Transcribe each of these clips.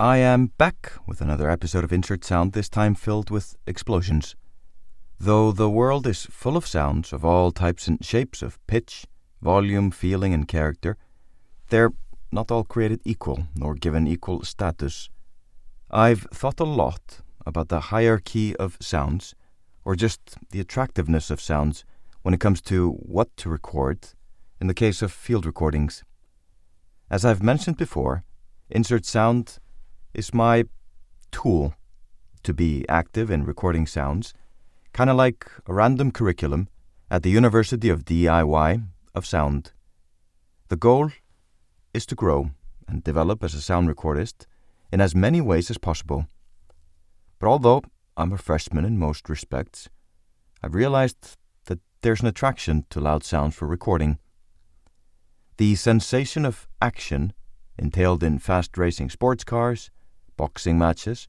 I am back with another episode of Insert Sound, this time filled with explosions. Though the world is full of sounds of all types and shapes of pitch, volume, feeling, and character, they're not all created equal nor given equal status. I've thought a lot about the hierarchy of sounds, or just the attractiveness of sounds when it comes to what to record in the case of field recordings. As I've mentioned before, Insert Sound is my tool to be active in recording sounds, kind of like a random curriculum at the University of DIY of Sound. The goal is to grow and develop as a sound recordist in as many ways as possible. But although I'm a freshman in most respects, I've realized that there's an attraction to loud sounds for recording. The sensation of action entailed in fast racing sports cars, boxing matches,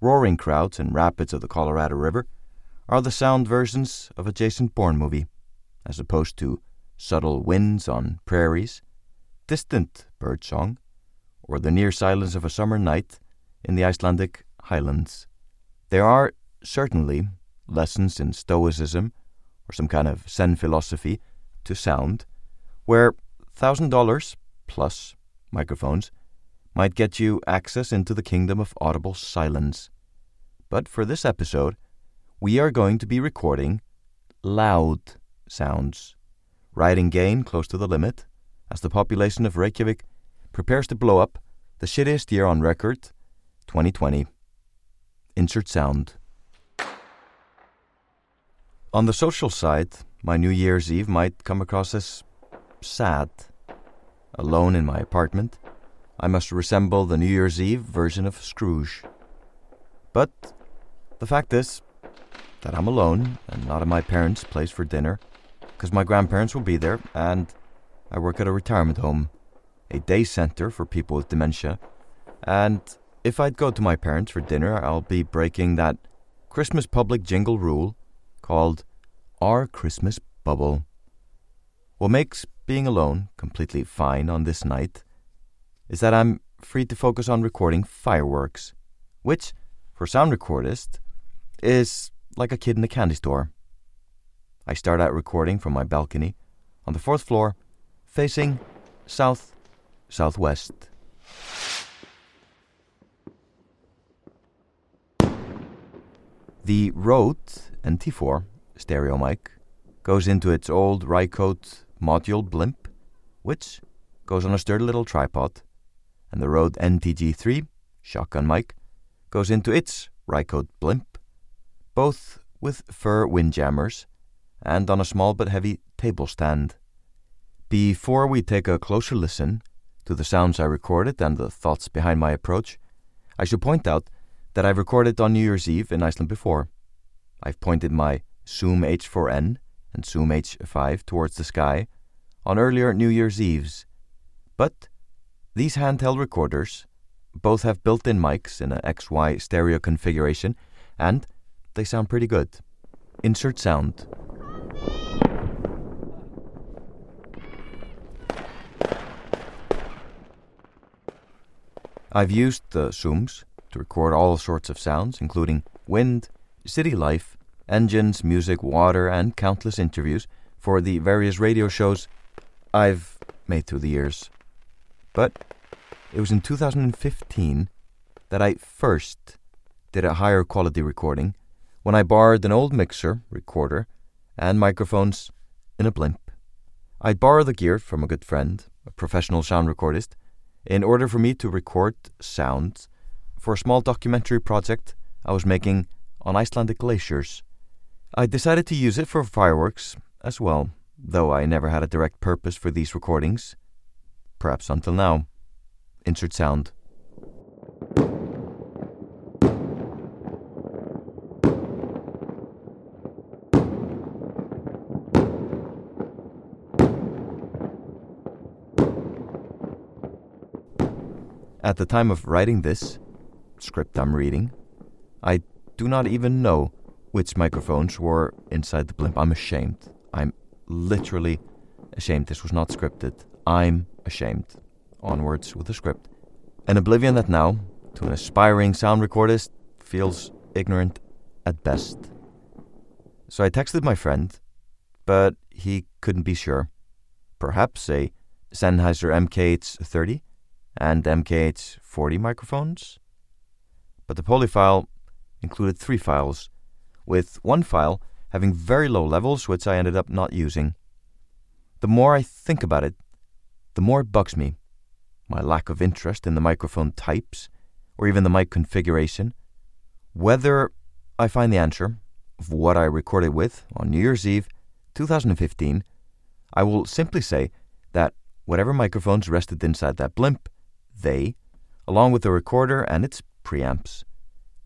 roaring crowds, and rapids of the Colorado River are the sound versions of a Jason Bourne movie, as opposed to subtle winds on prairies, distant birdsong, or the near silence of a summer night in the Icelandic highlands. There are certainly lessons in Stoicism or some kind of Zen philosophy to sound, where thousand dollars plus microphones might get you access into the kingdom of audible silence. But for this episode, we are going to be recording loud sounds, riding gain close to the limit as the population of Reykjavik prepares to blow up the shittiest year on record, 2020. Insert sound. On the social side, my New Year's Eve might come across as sad. Alone in my apartment, I must resemble the New Year's Eve version of Scrooge. But the fact is that I'm alone and not at my parents' place for dinner, because my grandparents will be there, and I work at a retirement home, a day center for people with dementia. And if I'd go to my parents for dinner, I'll be breaking that Christmas public jingle rule called Our Christmas Bubble. What makes being alone completely fine on this night is that I'm free to focus on recording fireworks, which, for sound recordist, is like a kid in a candy store. I start out recording from my balcony on the fourth floor, facing south southwest. The Rode NT4 stereo mic goes into its old Rycote module blimp, which goes on a sturdy little tripod and the Rode NTG3 shotgun mic goes into its Rycote blimp, both with fur windjammers and on a small but heavy table stand. Before we take a closer listen to the sounds I recorded and the thoughts behind my approach, I should point out that I've recorded on New Year's Eve in Iceland before. I've pointed my Zoom H4n and Zoom H5 towards the sky on earlier New Year's Eves, but these handheld recorders both have built-in mics in an XY stereo configuration and they sound pretty good. Insert sound. I've used the Zooms to record all sorts of sounds, including wind, city life, engines, music, water, and countless interviews for the various radio shows I've made through the years. But it was in 2015 that I first did a higher quality recording when I borrowed an old mixer, recorder, and microphones in a blimp. I'd borrow the gear from a good friend, a professional sound recordist, in order for me to record sounds for a small documentary project I was making on Icelandic glaciers. I decided to use it for fireworks as well, though I never had a direct purpose for these recordings perhaps until now. Insert sound. At the time of writing this script I'm reading, I do not even know which microphones were inside the blimp. I'm ashamed. I'm literally ashamed. This was not scripted. I'm ashamed. Onwards with the script. An oblivion that now, to an aspiring sound recordist feels ignorant at best. So I texted my friend, but he couldn't be sure. Perhaps a Sennheiser MKH30 and MKH40 microphones? But the poly file included three files, with one file having very low levels, which I ended up not using. The more I think about it, the more it bugs me. My lack of interest in the microphone types, or even the mic configuration. Whether I find the answer of what I recorded with on New Year's Eve 2015, I will simply say that whatever microphones rested inside that blimp, they, along with the recorder and its preamps,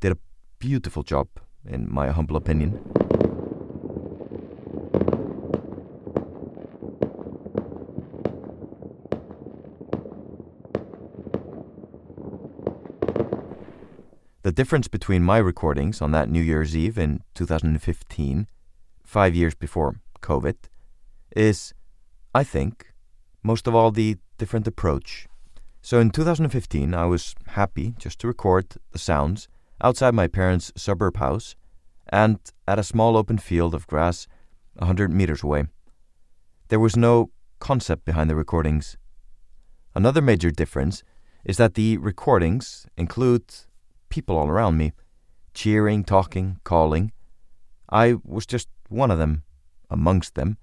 did a beautiful job, in my humble opinion. The difference between my recordings on that New Year's Eve in 2015, five years before COVID, is, I think, most of all the different approach. So in 2015, I was happy just to record the sounds outside my parents' suburb house and at a small open field of grass a hundred meters away. There was no concept behind the recordings. Another major difference is that the recordings include people all around me, cheering, talking, calling. I was just one of them, amongst them,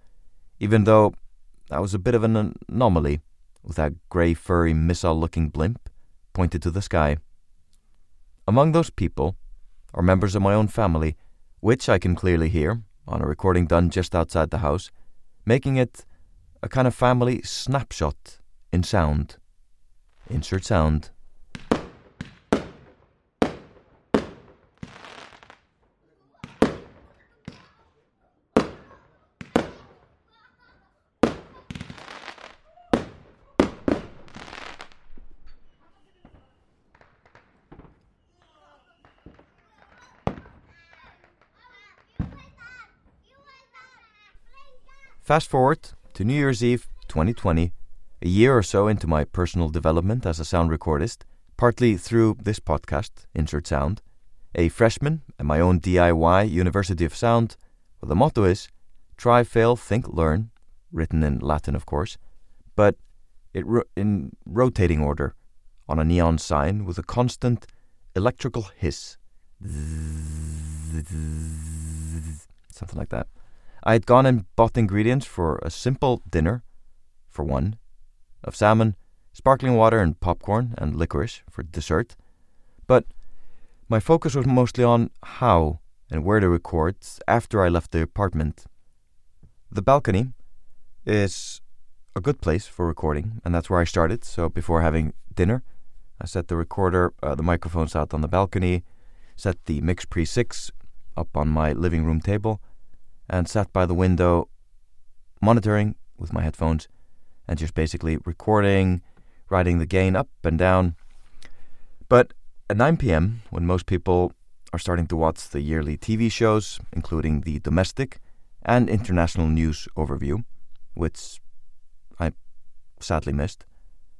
even though I was a bit of an anomaly with that grey, furry, missile looking blimp pointed to the sky. Among those people are members of my own family, which I can clearly hear on a recording done just outside the house, making it a kind of family snapshot in sound. Insert sound. Fast forward to New Year's Eve 2020, a year or so into my personal development as a sound recordist, partly through this podcast, Insert Sound, a freshman at my own DIY University of Sound, where the motto is try, fail, think, learn, written in Latin, of course, but it ro- in rotating order on a neon sign with a constant electrical hiss. Something like that. I had gone and bought ingredients for a simple dinner, for one, of salmon, sparkling water, and popcorn and licorice for dessert. But my focus was mostly on how and where to record after I left the apartment. The balcony is a good place for recording, and that's where I started. So before having dinner, I set the recorder, uh, the microphones out on the balcony, set the Mix Pre 6 up on my living room table, and sat by the window monitoring with my headphones and just basically recording, riding the gain up and down. But at 9 p.m., when most people are starting to watch the yearly TV shows, including the domestic and international news overview, which I sadly missed,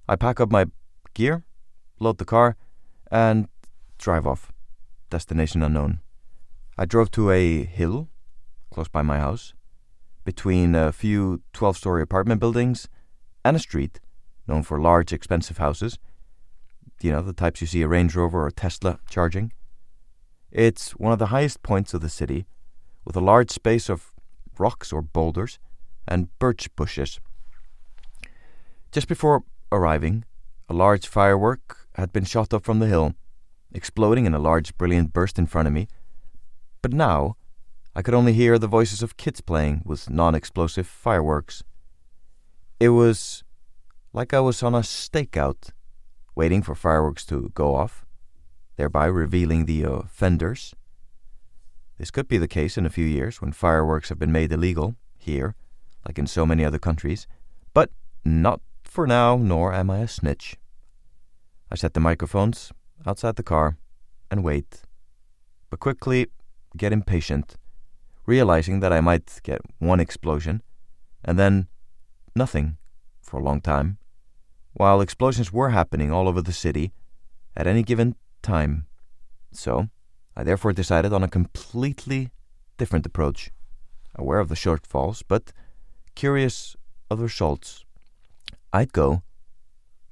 I pack up my gear, load the car, and drive off. Destination unknown. I drove to a hill close by my house, between a few 12 story apartment buildings and a street known for large, expensive houses. You know, the types you see a Range Rover or Tesla charging. It's one of the highest points of the city, with a large space of rocks or boulders and birch bushes. Just before arriving, a large firework had been shot up from the hill, exploding in a large, brilliant burst in front of me. But now, I could only hear the voices of kids playing with non explosive fireworks. It was like I was on a stakeout, waiting for fireworks to go off, thereby revealing the offenders. This could be the case in a few years when fireworks have been made illegal, here, like in so many other countries, but not for now, nor am I a snitch. I set the microphones outside the car and wait, but quickly get impatient realizing that I might get one explosion and then nothing for a long time, while explosions were happening all over the city at any given time. So, I therefore decided on a completely different approach, aware of the shortfalls, but curious of the results. I'd go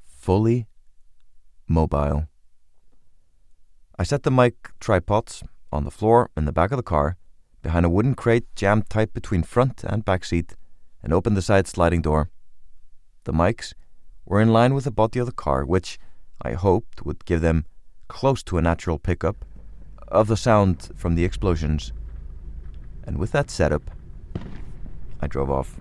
fully mobile. I set the mic tripods on the floor in the back of the car, behind a wooden crate jammed tight between front and back seat, and opened the side sliding door. The mics were in line with the body of the car, which I hoped would give them close to a natural pickup of the sound from the explosions. And with that setup, I drove off.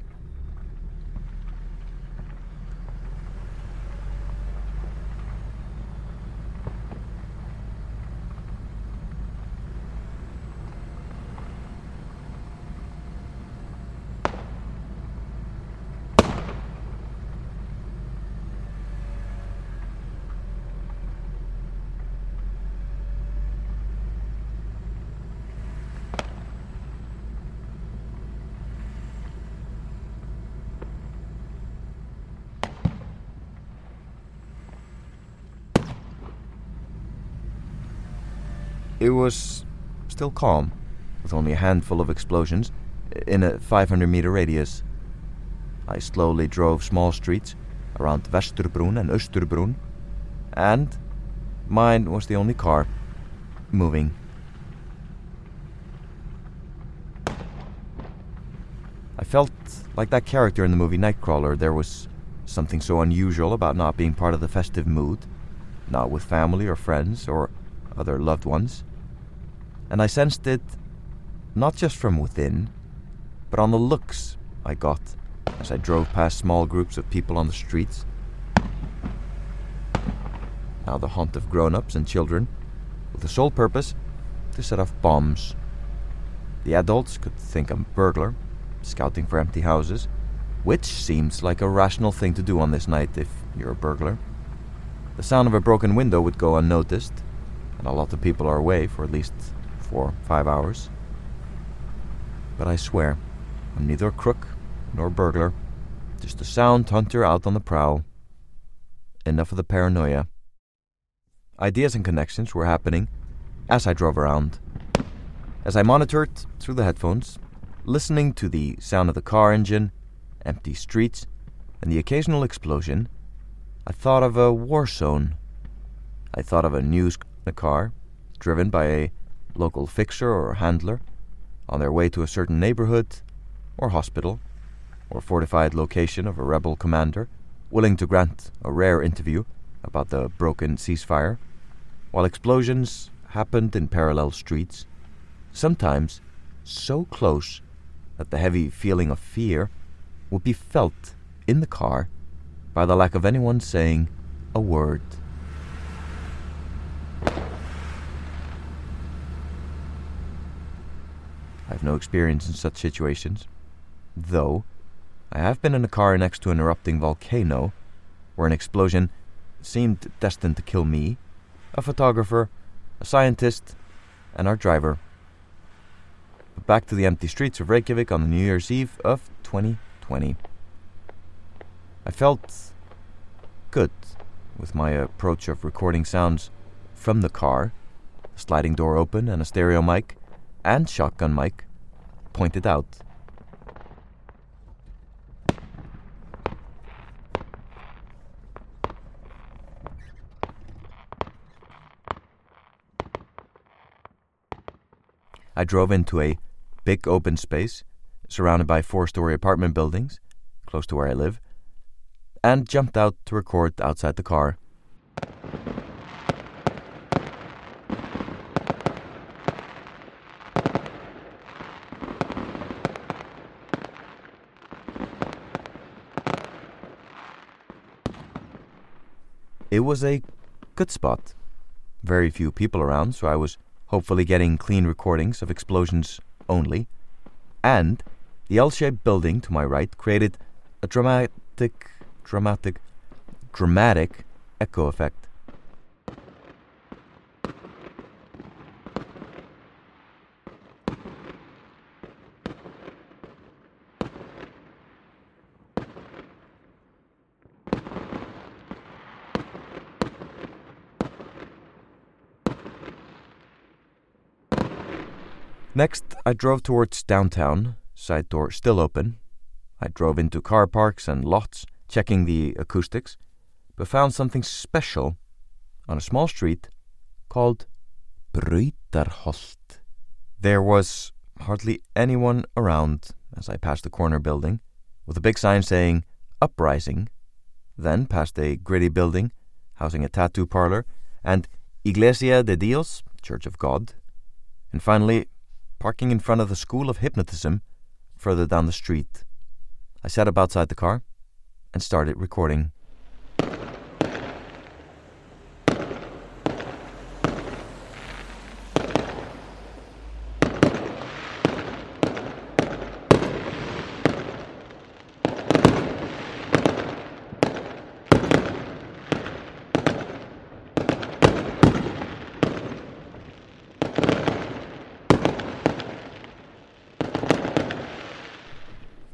It was still calm, with only a handful of explosions in a 500 meter radius. I slowly drove small streets around Vesturbrún and Austurbrún, and mine was the only car moving. I felt like that character in the movie Nightcrawler. There was something so unusual about not being part of the festive mood, not with family or friends or other loved ones and I sensed it not just from within, but on the looks I got as I drove past small groups of people on the streets. Now the haunt of grown ups and children, with the sole purpose to set off bombs. The adults could think I'm a burglar, scouting for empty houses, which seems like a rational thing to do on this night if you're a burglar. The sound of a broken window would go unnoticed, and a lot of people are away for at least for five hours. But I swear, I'm neither a crook nor a burglar, just a sound hunter out on the prowl. Enough of the paranoia. Ideas and connections were happening as I drove around. As I monitored through the headphones, listening to the sound of the car engine, empty streets, and the occasional explosion, I thought of a war zone. I thought of a news car driven by a local fixer or handler on their way to a certain neighborhood or hospital or fortified location of a rebel commander willing to grant a rare interview about the broken ceasefire, while explosions happened in parallel streets, sometimes so close that the heavy feeling of fear would be felt in the car by the lack of anyone saying a word. I have no experience in such situations, though I have been in a car next to an erupting volcano where an explosion seemed destined to kill me, a photographer, a scientist, and our driver. But back to the empty streets of Reykjavik on the New Year's Eve of 2020. I felt good with my approach of recording sounds from the car, a sliding door open and a stereo mic, and shotgun mic pointed out. I drove into a big open space surrounded by four story apartment buildings close to where I live and jumped out to record outside the car. It was a good spot. Very few people around, so I was hopefully getting clean recordings of explosions only. And the L-shaped building to my right created a dramatic, dramatic, dramatic echo effect. Next, I drove towards downtown, side door still open. I drove into car parks and lots, checking the acoustics, but found something special on a small street called Brautarholt. There was hardly anyone around as I passed the corner building, with a big sign saying Uprising, then past a gritty building housing a tattoo parlor, and Iglesia de Dios, Church of God, and finally parking in front of the School of Hypnotism further down the street. I sat up outside the car and started recording.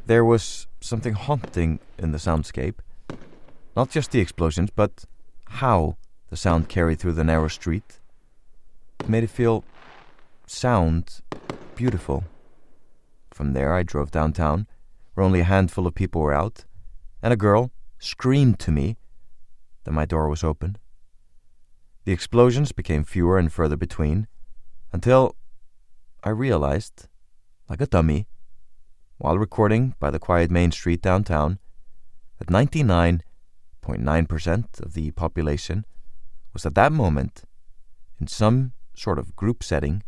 There was something haunting in the soundscape. Not just the explosions, but how the sound carried through the narrow street. It made it feel sound beautiful. From there, I drove downtown, where only a handful of people were out, and a girl screamed to me that my door was open. The explosions became fewer and further between, until I realized, like a dummy, while recording by the quiet main street downtown that 99.9% of the population was at that moment in some sort of group setting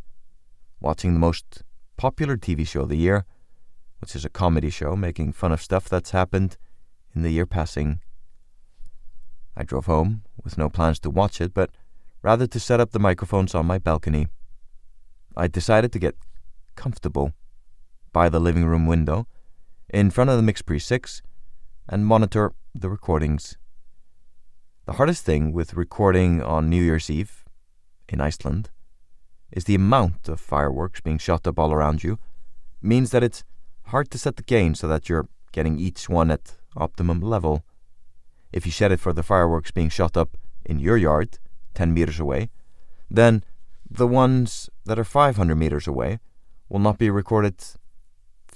watching the most popular TV show of the year, which is a comedy show making fun of stuff that's happened in the year passing. I drove home with no plans to watch it, but rather to set up the microphones on my balcony. I decided to get comfortable by the living room window, in front of the MixPre 6, and monitor the recordings. The hardest thing with recording on New Year's Eve in Iceland is the amount of fireworks being shot up all around you means that it's hard to set the gain so that you're getting each one at optimum level. If you set it for the fireworks being shot up in your yard, 10 meters away, then the ones that are 500 meters away will not be recorded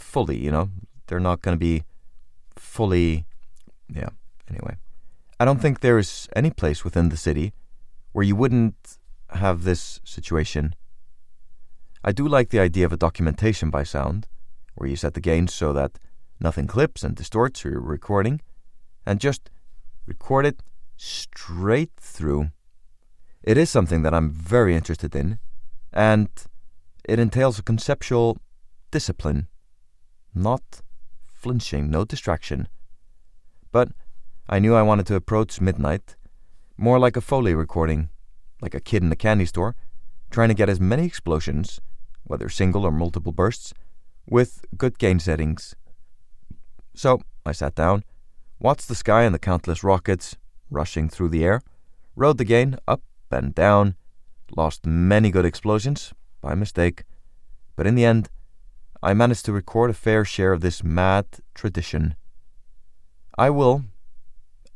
fully, you know? They're not going to be fully. Yeah, anyway. I don't think there is any place within the city where you wouldn't have this situation. I do like the idea of a documentation by sound, where you set the gains so that nothing clips and distorts your recording, and just record it straight through. It is something that I'm very interested in, and it entails a conceptual discipline not flinching, no distraction. But I knew I wanted to approach midnight more like a Foley recording, like a kid in a candy store, trying to get as many explosions, whether single or multiple bursts, with good gain settings. So I sat down, watched the sky and the countless rockets rushing through the air, rode the gain up and down, lost many good explosions by mistake, but in the end, I managed to record a fair share of this mad tradition. I will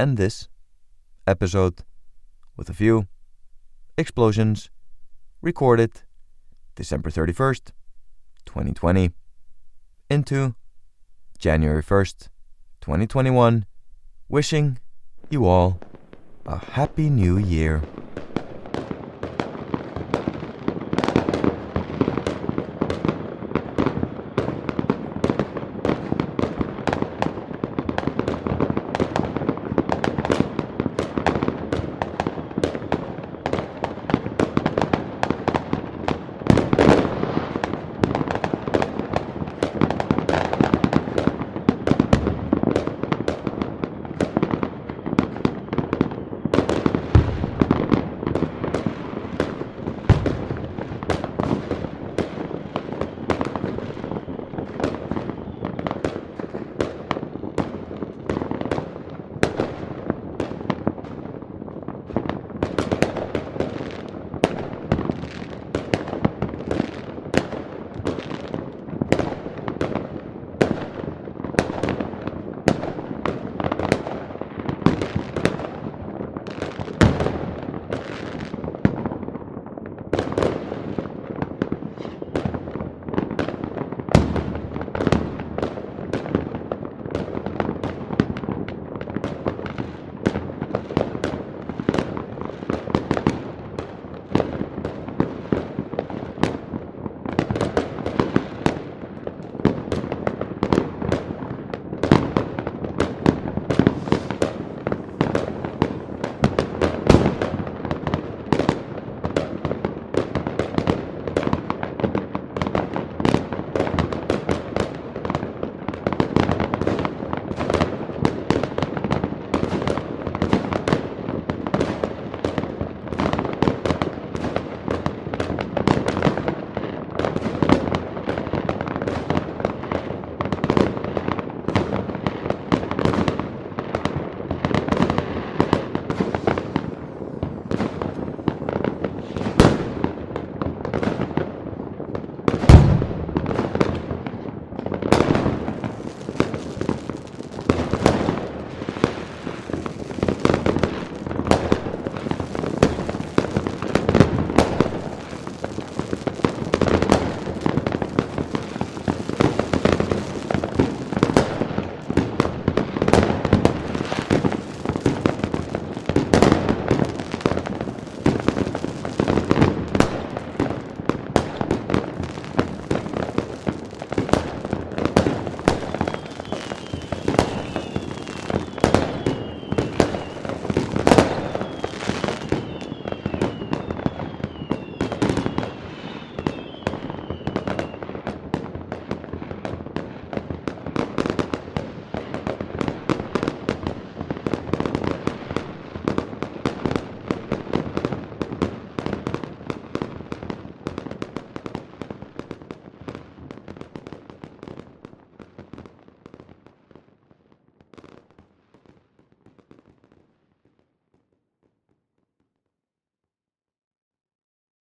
end this episode with a few explosions recorded December 31st, 2020 into January 1st, 2021, wishing you all a happy new year.